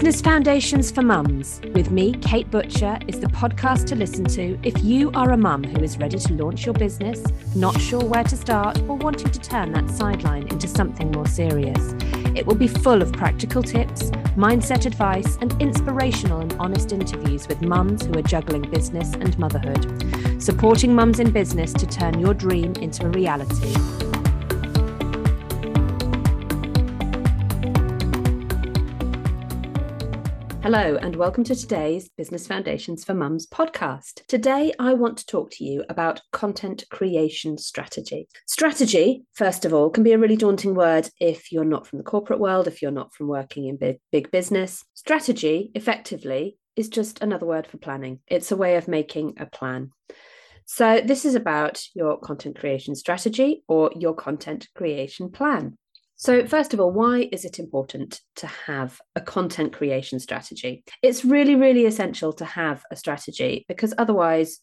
Business Foundations for Mums with me, Kate Butcher, is the podcast to listen to if you are a mum who is ready to launch your business, not sure where to start, or wanting to turn that sideline into something more serious. It will be full of practical tips, mindset advice, and inspirational and honest interviews with mums who are juggling business and motherhood, supporting mums in business to turn your dream into a reality. Hello, and welcome to today's Business Foundations for Mums podcast. Today, I want to talk to you about content creation strategy. Strategy, first of all, can be a really daunting word if you're not from the corporate world, if you're not from working in big, big business. Strategy, effectively, is just another word for planning, it's a way of making a plan. So, this is about your content creation strategy or your content creation plan. So, first of all, why is it important to have a content creation strategy? It's really, really essential to have a strategy because otherwise,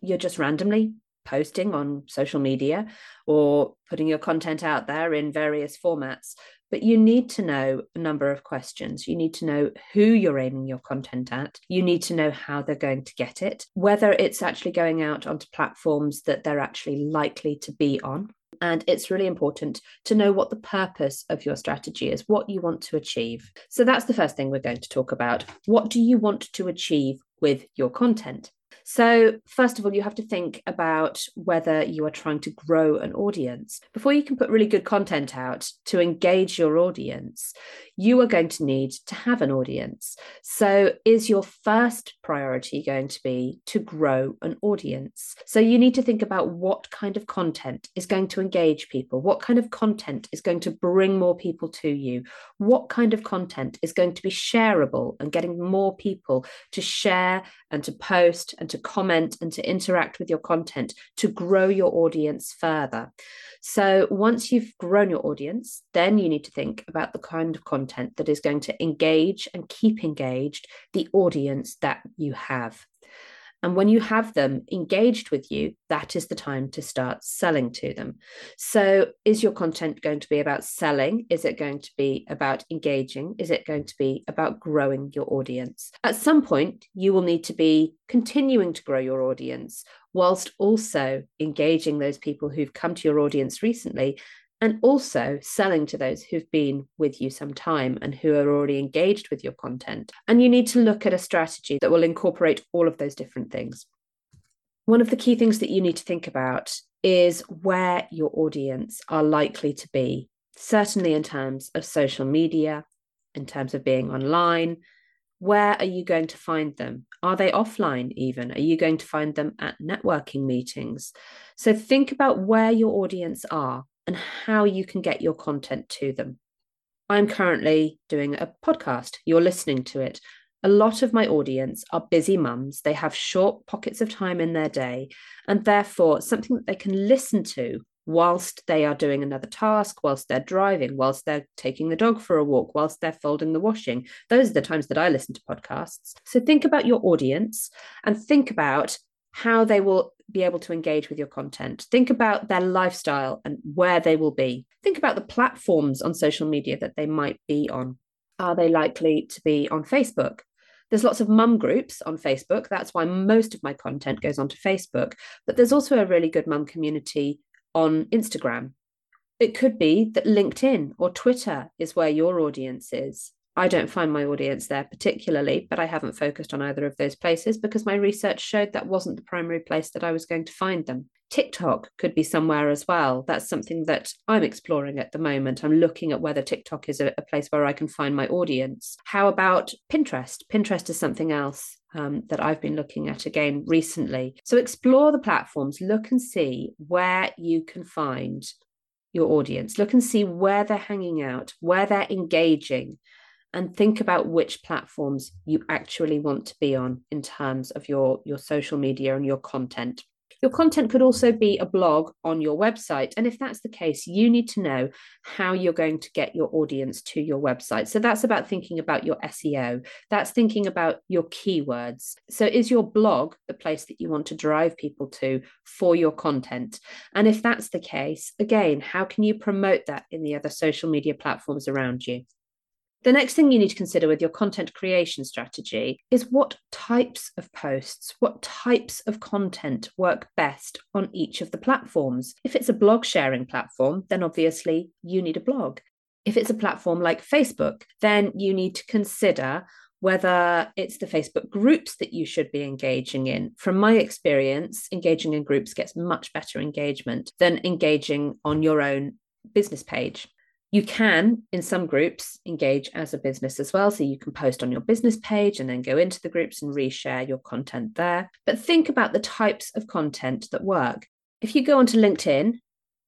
you're just randomly posting on social media or putting your content out there in various formats. But you need to know a number of questions. You need to know who you're aiming your content at. You need to know how they're going to get it, whether it's actually going out onto platforms that they're actually likely to be on. And it's really important to know what the purpose of your strategy is, what you want to achieve. So that's the first thing we're going to talk about. What do you want to achieve with your content? So, first of all, you have to think about whether you are trying to grow an audience. Before you can put really good content out to engage your audience, you are going to need to have an audience. So, is your first priority going to be to grow an audience? So, you need to think about what kind of content is going to engage people, what kind of content is going to bring more people to you, what kind of content is going to be shareable and getting more people to share and to post and to comment and to interact with your content to grow your audience further. So, once you've grown your audience, then you need to think about the kind of content that is going to engage and keep engaged the audience that you have. And when you have them engaged with you, that is the time to start selling to them. So, is your content going to be about selling? Is it going to be about engaging? Is it going to be about growing your audience? At some point, you will need to be continuing to grow your audience whilst also engaging those people who've come to your audience recently and also selling to those who've been with you some time and who are already engaged with your content. And you need to look at a strategy that will incorporate all of those different things. One of the key things that you need to think about is where your audience are likely to be, certainly in terms of social media, in terms of being online. Where are you going to find them? Are they offline even? Are you going to find them at networking meetings? So think about where your audience are and how you can get your content to them. I'm currently doing a podcast. You're listening to it. A lot of my audience are busy mums. They have short pockets of time in their day, and therefore, something that they can listen to whilst they are doing another task, whilst they're driving, whilst they're taking the dog for a walk, whilst they're folding the washing. Those are the times that I listen to podcasts. So think about your audience and think about how they will be able to engage with your content. Think about their lifestyle and where they will be. Think about the platforms on social media that they might be on. Are they likely to be on Facebook? There's lots of mum groups on Facebook. That's why most of my content goes onto Facebook. But there's also a really good mum community on Instagram. It could be that LinkedIn or Twitter is where your audience is. I don't find my audience there particularly, but I haven't focused on either of those places because my research showed that wasn't the primary place that I was going to find them. TikTok could be somewhere as well. That's something that I'm exploring at the moment. I'm looking at whether TikTok is a, a place where I can find my audience. How about Pinterest? Pinterest is something else um, that I've been looking at again recently. So explore the platforms, look and see where you can find your audience, look and see where they're hanging out, where they're engaging and think about which platforms you actually want to be on in terms of your your social media and your content. Your content could also be a blog on your website and if that's the case you need to know how you're going to get your audience to your website. So that's about thinking about your SEO that's thinking about your keywords. So is your blog the place that you want to drive people to for your content? And if that's the case again how can you promote that in the other social media platforms around you The next thing you need to consider with your content creation strategy is what types of posts, what types of content work best on each of the platforms. If it's a blog sharing platform, then obviously you need a blog. If it's a platform like Facebook, then you need to consider whether it's the Facebook groups that you should be engaging in. From my experience, engaging in groups gets much better engagement than engaging on your own business page. You can, in some groups, engage as a business as well. So you can post on your business page and then go into the groups and reshare your content there. But think about the types of content that work. If you go onto LinkedIn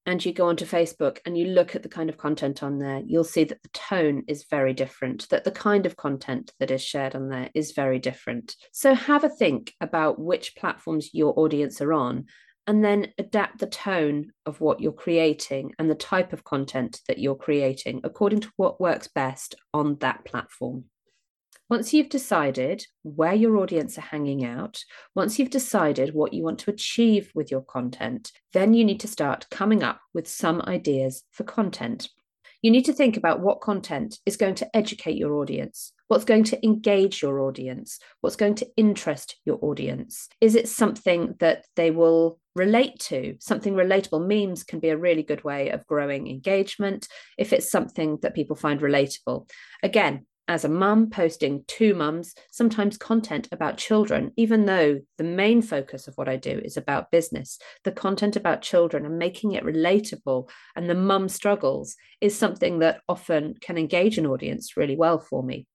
and you go onto Facebook and you look at the kind of content on there, you'll see that the tone is very different, that the kind of content that is shared on there is very different. So have a think about which platforms your audience are on and then adapt the tone of what you're creating and the type of content that you're creating according to what works best on that platform. Once you've decided where your audience are hanging out, once you've decided what you want to achieve with your content, then you need to start coming up with some ideas for content. You need to think about what content is going to educate your audience, what's going to engage your audience, what's going to interest your audience. Is it something that they will relate to? Something relatable. Memes can be a really good way of growing engagement if it's something that people find relatable. Again as a mum posting to mums sometimes content about children even though the main focus of what i do is about business. The content about children and making it relatable and the mum struggles is something that often can engage an audience really well for me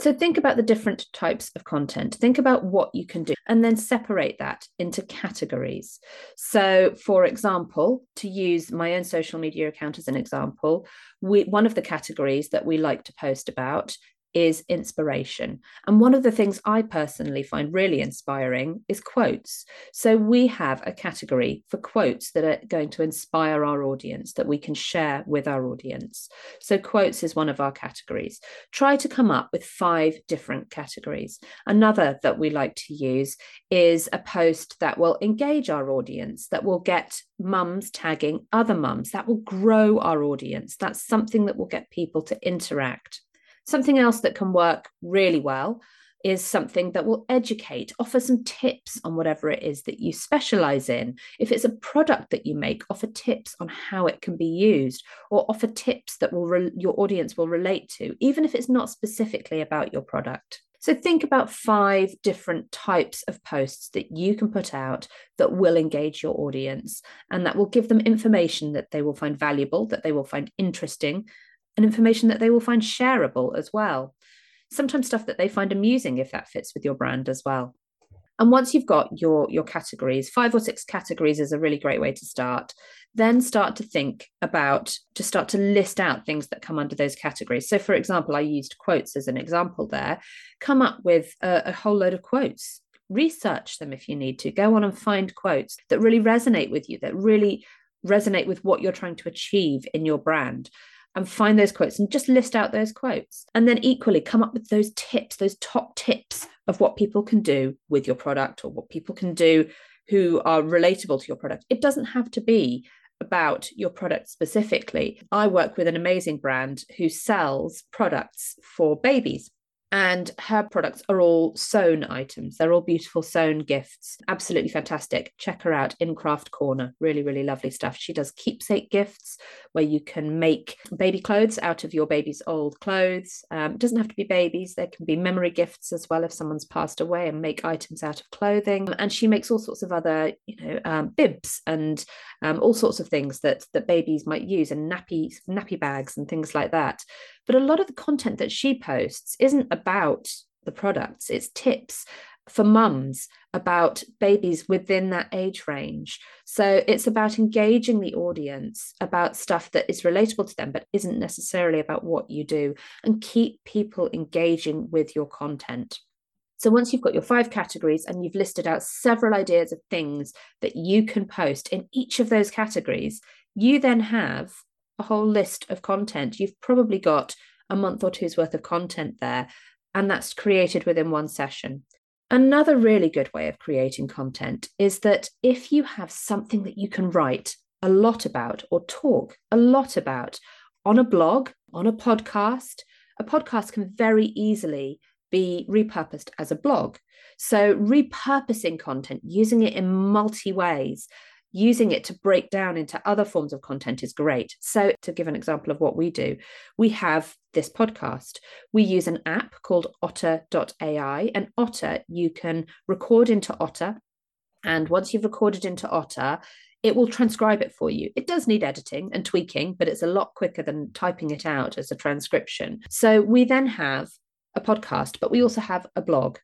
so think about the different types of content. Think about what you can do and then separate that into categories. So, for example, to use my own social media account as an example, we, one of the categories that we like to post about is inspiration. And one of the things I personally find really inspiring is quotes. So we have a category for quotes that are going to inspire our audience that we can share with our audience. So quotes is one of our categories. Try to come up with five different categories. Another that we like to use is a post that will engage our audience, that will get mums tagging other mums, that will grow our audience. That's something that will get people to interact. Something else that can work really well is something that will educate, offer some tips on whatever it is that you specialize in. If it's a product that you make, offer tips on how it can be used, or offer tips that will re- your audience will relate to, even if it's not specifically about your product. So think about five different types of posts that you can put out that will engage your audience and that will give them information that they will find valuable, that they will find interesting, and information that they will find shareable as well. Sometimes stuff that they find amusing if that fits with your brand as well. And once you've got your, your categories, five or six categories is a really great way to start. Then start to think about, to start to list out things that come under those categories. So, for example, I used quotes as an example there. Come up with a, a whole load of quotes research them if you need to go on and find quotes that really resonate with you that really resonate with what you're trying to achieve in your brand and find those quotes and just list out those quotes. And then equally come up with those tips, those top tips of what people can do with your product or what people can do who are relatable to your product. It doesn't have to be about your product specifically. I work with an amazing brand who sells products for babies and her products are all sewn items. They're all beautiful sewn gifts. Absolutely fantastic. Check her out in Craft Corner. Really, really lovely stuff. She does keepsake gifts where you can make baby clothes out of your baby's old clothes. Um, it doesn't have to be babies, there can be memory gifts as well if someone's passed away and make items out of clothing. And she makes all sorts of other, you know, um, bibs and um, all sorts of things that that babies might use and nappy nappy bags and things like that. But a lot of the content that she posts isn't about the products; it's tips for mums about babies within that age range. So it's about engaging the audience about stuff that is relatable to them, but isn't necessarily about what you do, and keep people engaging with your content. So once you've got your five categories and you've listed out several ideas of things that you can post in each of those categories, you then have a whole list of content. You've probably got a month or two's worth of content there, and that's created within one session. Another really good way of creating content is that if you have something that you can write a lot about or talk a lot about on a blog, on a podcast, a podcast can very easily be repurposed as a blog. So, repurposing content, using it in multi ways, using it to break down into other forms of content is great. So, to give an example of what we do, we have this podcast. We use an app called otter.ai, and Otter, you can record into Otter. And once you've recorded into Otter, it will transcribe it for you. It does need editing and tweaking, but it's a lot quicker than typing it out as a transcription. So we then have a podcast, but we also have a blog.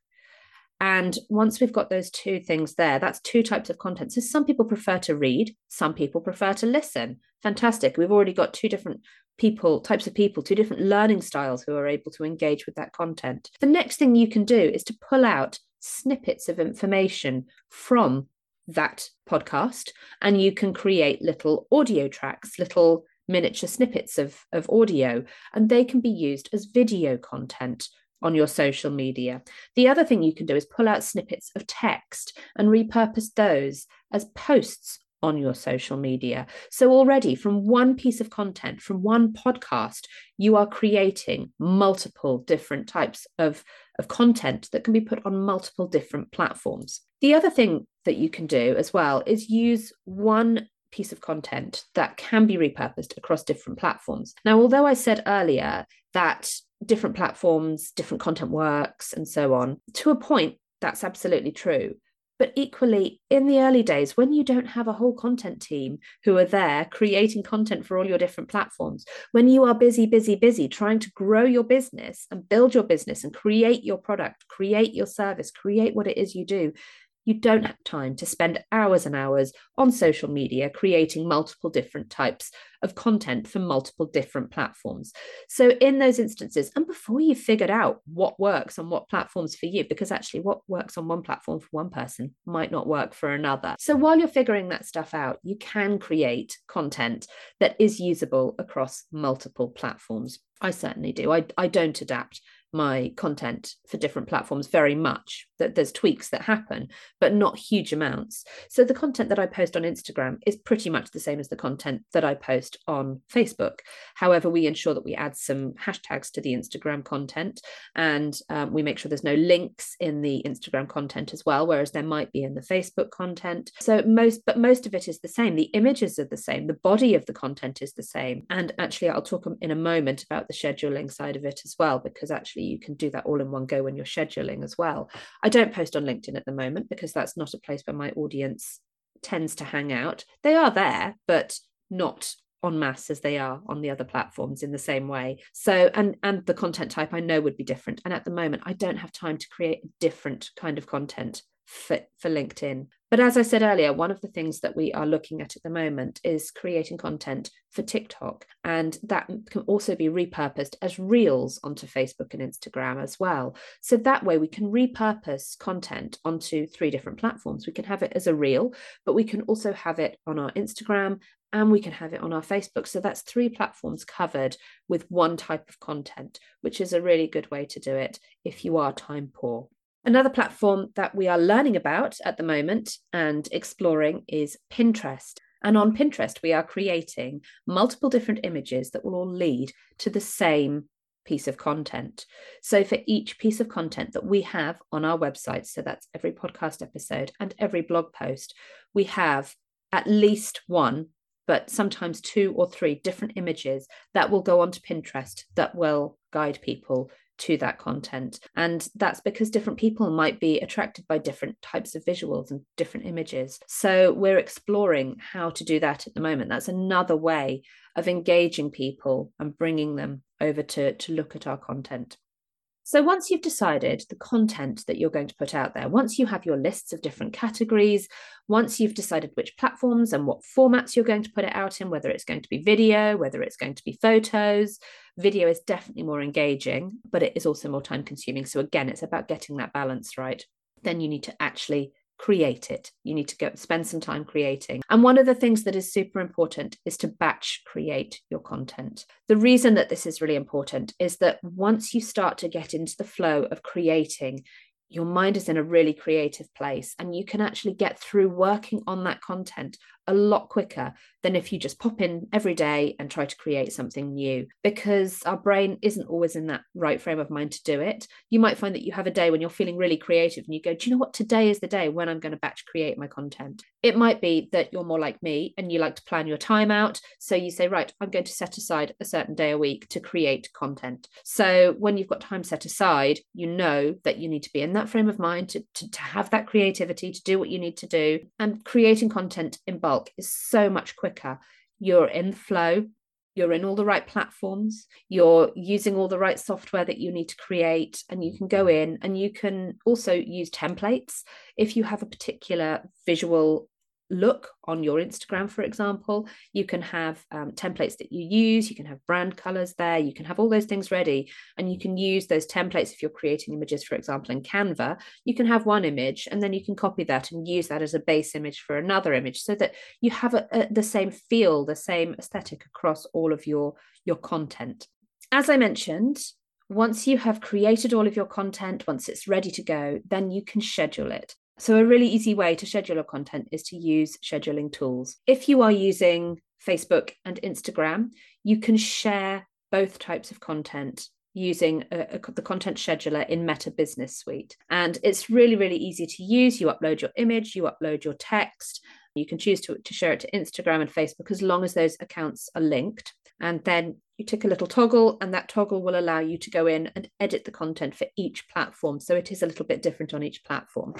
And once we've got those two things there, that's two types of content. So some people prefer to read, some people prefer to listen. Fantastic. We've already got two different people, types of people, two different learning styles who are able to engage with that content. The next thing you can do is to pull out snippets of information from that podcast and you can create little audio tracks, little miniature snippets of, of audio, and they can be used as video content on your social media. The other thing you can do is pull out snippets of text and repurpose those as posts on your social media. So, already from one piece of content, from one podcast, you are creating multiple different types of, of content that can be put on multiple different platforms. The other thing that you can do as well is use one piece of content that can be repurposed across different platforms. Now, although I said earlier that different platforms, different content works, and so on, to a point, that's absolutely true. But equally, in the early days, when you don't have a whole content team who are there creating content for all your different platforms, when you are busy, busy, busy trying to grow your business and build your business and create your product, create your service, create what it is you do, you don't have time to spend hours and hours on social media creating multiple different types of content for multiple different platforms. So, in those instances, and before you've figured out what works on what platforms for you, because actually what works on one platform for one person might not work for another. So, while you're figuring that stuff out, you can create content that is usable across multiple platforms. I certainly do. I, I don't adapt my content for different platforms very much that there's tweaks that happen but not huge amounts. So the content that i post on instagram is pretty much the same as the content that i post on facebook. However we ensure that we add some hashtags to the instagram content and um, we make sure there's no links in the instagram content as well whereas there might be in the facebook content. So most but most of it is the same. The images are the same. The body of the content is the same. And actually i'll talk in a moment about the scheduling side of it as well because actually you can do that all in one go when you're scheduling as well. I don't post on LinkedIn at the moment because that's not a place where my audience tends to hang out. They are there, but not en masse as they are on the other platforms in the same way. So and and the content type I know would be different. And at the moment, I don't have time to create a different kind of content for, for LinkedIn. But as I said earlier, one of the things that we are looking at at the moment is creating content for TikTok. And that can also be repurposed as reels onto Facebook and Instagram as well. So that way we can repurpose content onto three different platforms. We can have it as a reel, but we can also have it on our Instagram and we can have it on our Facebook. So that's three platforms covered with one type of content, which is a really good way to do it if you are time poor. Another platform that we are learning about at the moment and exploring is Pinterest. And on Pinterest, we are creating multiple different images that will all lead to the same piece of content. So, for each piece of content that we have on our website, so that's every podcast episode and every blog post, we have at least one, but sometimes two or three different images that will go onto Pinterest that will guide people to that content. And that's because different people might be attracted by different types of visuals and different images. So we're exploring how to do that at the moment. That's another way of engaging people and bringing them over to, to look at our content. So, once you've decided the content that you're going to put out there, once you have your lists of different categories, once you've decided which platforms and what formats you're going to put it out in, whether it's going to be video, whether it's going to be photos, video is definitely more engaging, but it is also more time consuming. So, again, it's about getting that balance right. Then you need to actually create it. You need to go spend some time creating. And one of the things that is super important is to batch create your content. The reason that this is really important is that once you start to get into the flow of creating, your mind is in a really creative place and you can actually get through working on that content a lot quicker than if you just pop in every day and try to create something new because our brain isn't always in that right frame of mind to do it. You might find that you have a day when you're feeling really creative and you go, Do you know what? Today is the day when I'm going to batch create my content. It might be that you're more like me and you like to plan your time out. So you say, Right, I'm going to set aside a certain day a week to create content. So when you've got time set aside, you know that you need to be in that frame of mind to, to, to have that creativity, to do what you need to do. And creating content in bulk is so much quicker. You're in flow, you're in all the right platforms, you're using all the right software that you need to create, and you can go mm-hmm. in and you can also use templates. If you have a particular visual look on your Instagram, for example. You can have um, templates that you use, you can have brand colors there, you can have all those things ready, and you can use those templates if you're creating images, for example, in Canva. You can have one image and then you can copy that and use that as a base image for another image so that you have a, a, the same feel, the same aesthetic across all of your, your content. As I mentioned, once you have created all of your content, once it's ready to go, then you can schedule it. So, a really easy way to schedule your content is to use scheduling tools. If you are using Facebook and Instagram, you can share both types of content using a, a, the content scheduler in Meta Business Suite. And it's really, really easy to use. You upload your image, you upload your text. You can choose to, to share it to Instagram and Facebook as long as those accounts are linked. And then you tick a little toggle, and that toggle will allow you to go in and edit the content for each platform. So it is a little bit different on each platform.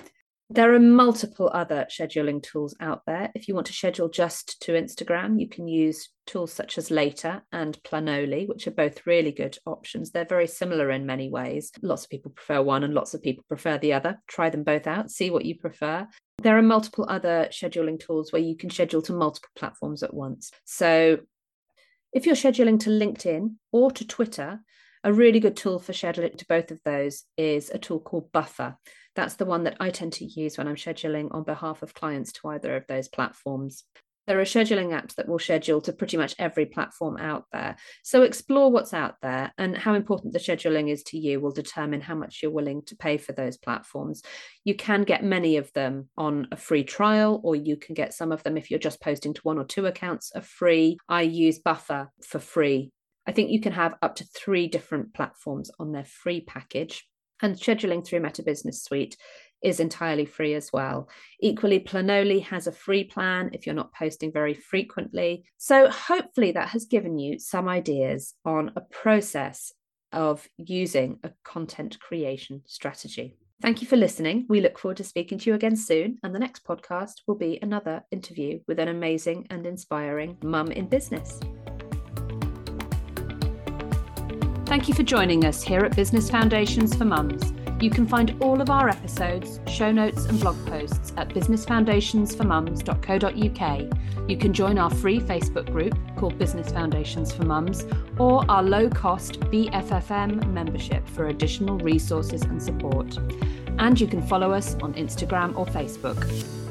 There are multiple other scheduling tools out there. If you want to schedule just to Instagram, you can use tools such as Later and Planoly, which are both really good options. They're very similar in many ways. Lots of people prefer one and lots of people prefer the other. Try them both out, see what you prefer. There are multiple other scheduling tools where you can schedule to multiple platforms at once. So if you're scheduling to LinkedIn or to Twitter, a really good tool for scheduling to both of those is a tool called Buffer. That's the one that I tend to use when I'm scheduling on behalf of clients to either of those platforms. There are scheduling apps that will schedule to pretty much every platform out there. So explore what's out there and how important the scheduling is to you will determine how much you're willing to pay for those platforms. You can get many of them on a free trial, or you can get some of them if you're just posting to one or two accounts are free. I use Buffer for free. I think you can have up to three different platforms on their free package. And scheduling through Meta Business Suite is entirely free as well. Equally, Planoly has a free plan if you're not posting very frequently. So, hopefully, that has given you some ideas on a process of using a content creation strategy. Thank you for listening. We look forward to speaking to you again soon. And the next podcast will be another interview with an amazing and inspiring mum in business. Thank you for joining us here at Business Foundations for Mums. You can find all of our episodes, show notes, and blog posts at businessfoundationsformums.co.uk. You can join our free Facebook group called Business Foundations for Mums or our low cost BFFM membership for additional resources and support. And you can follow us on Instagram or Facebook.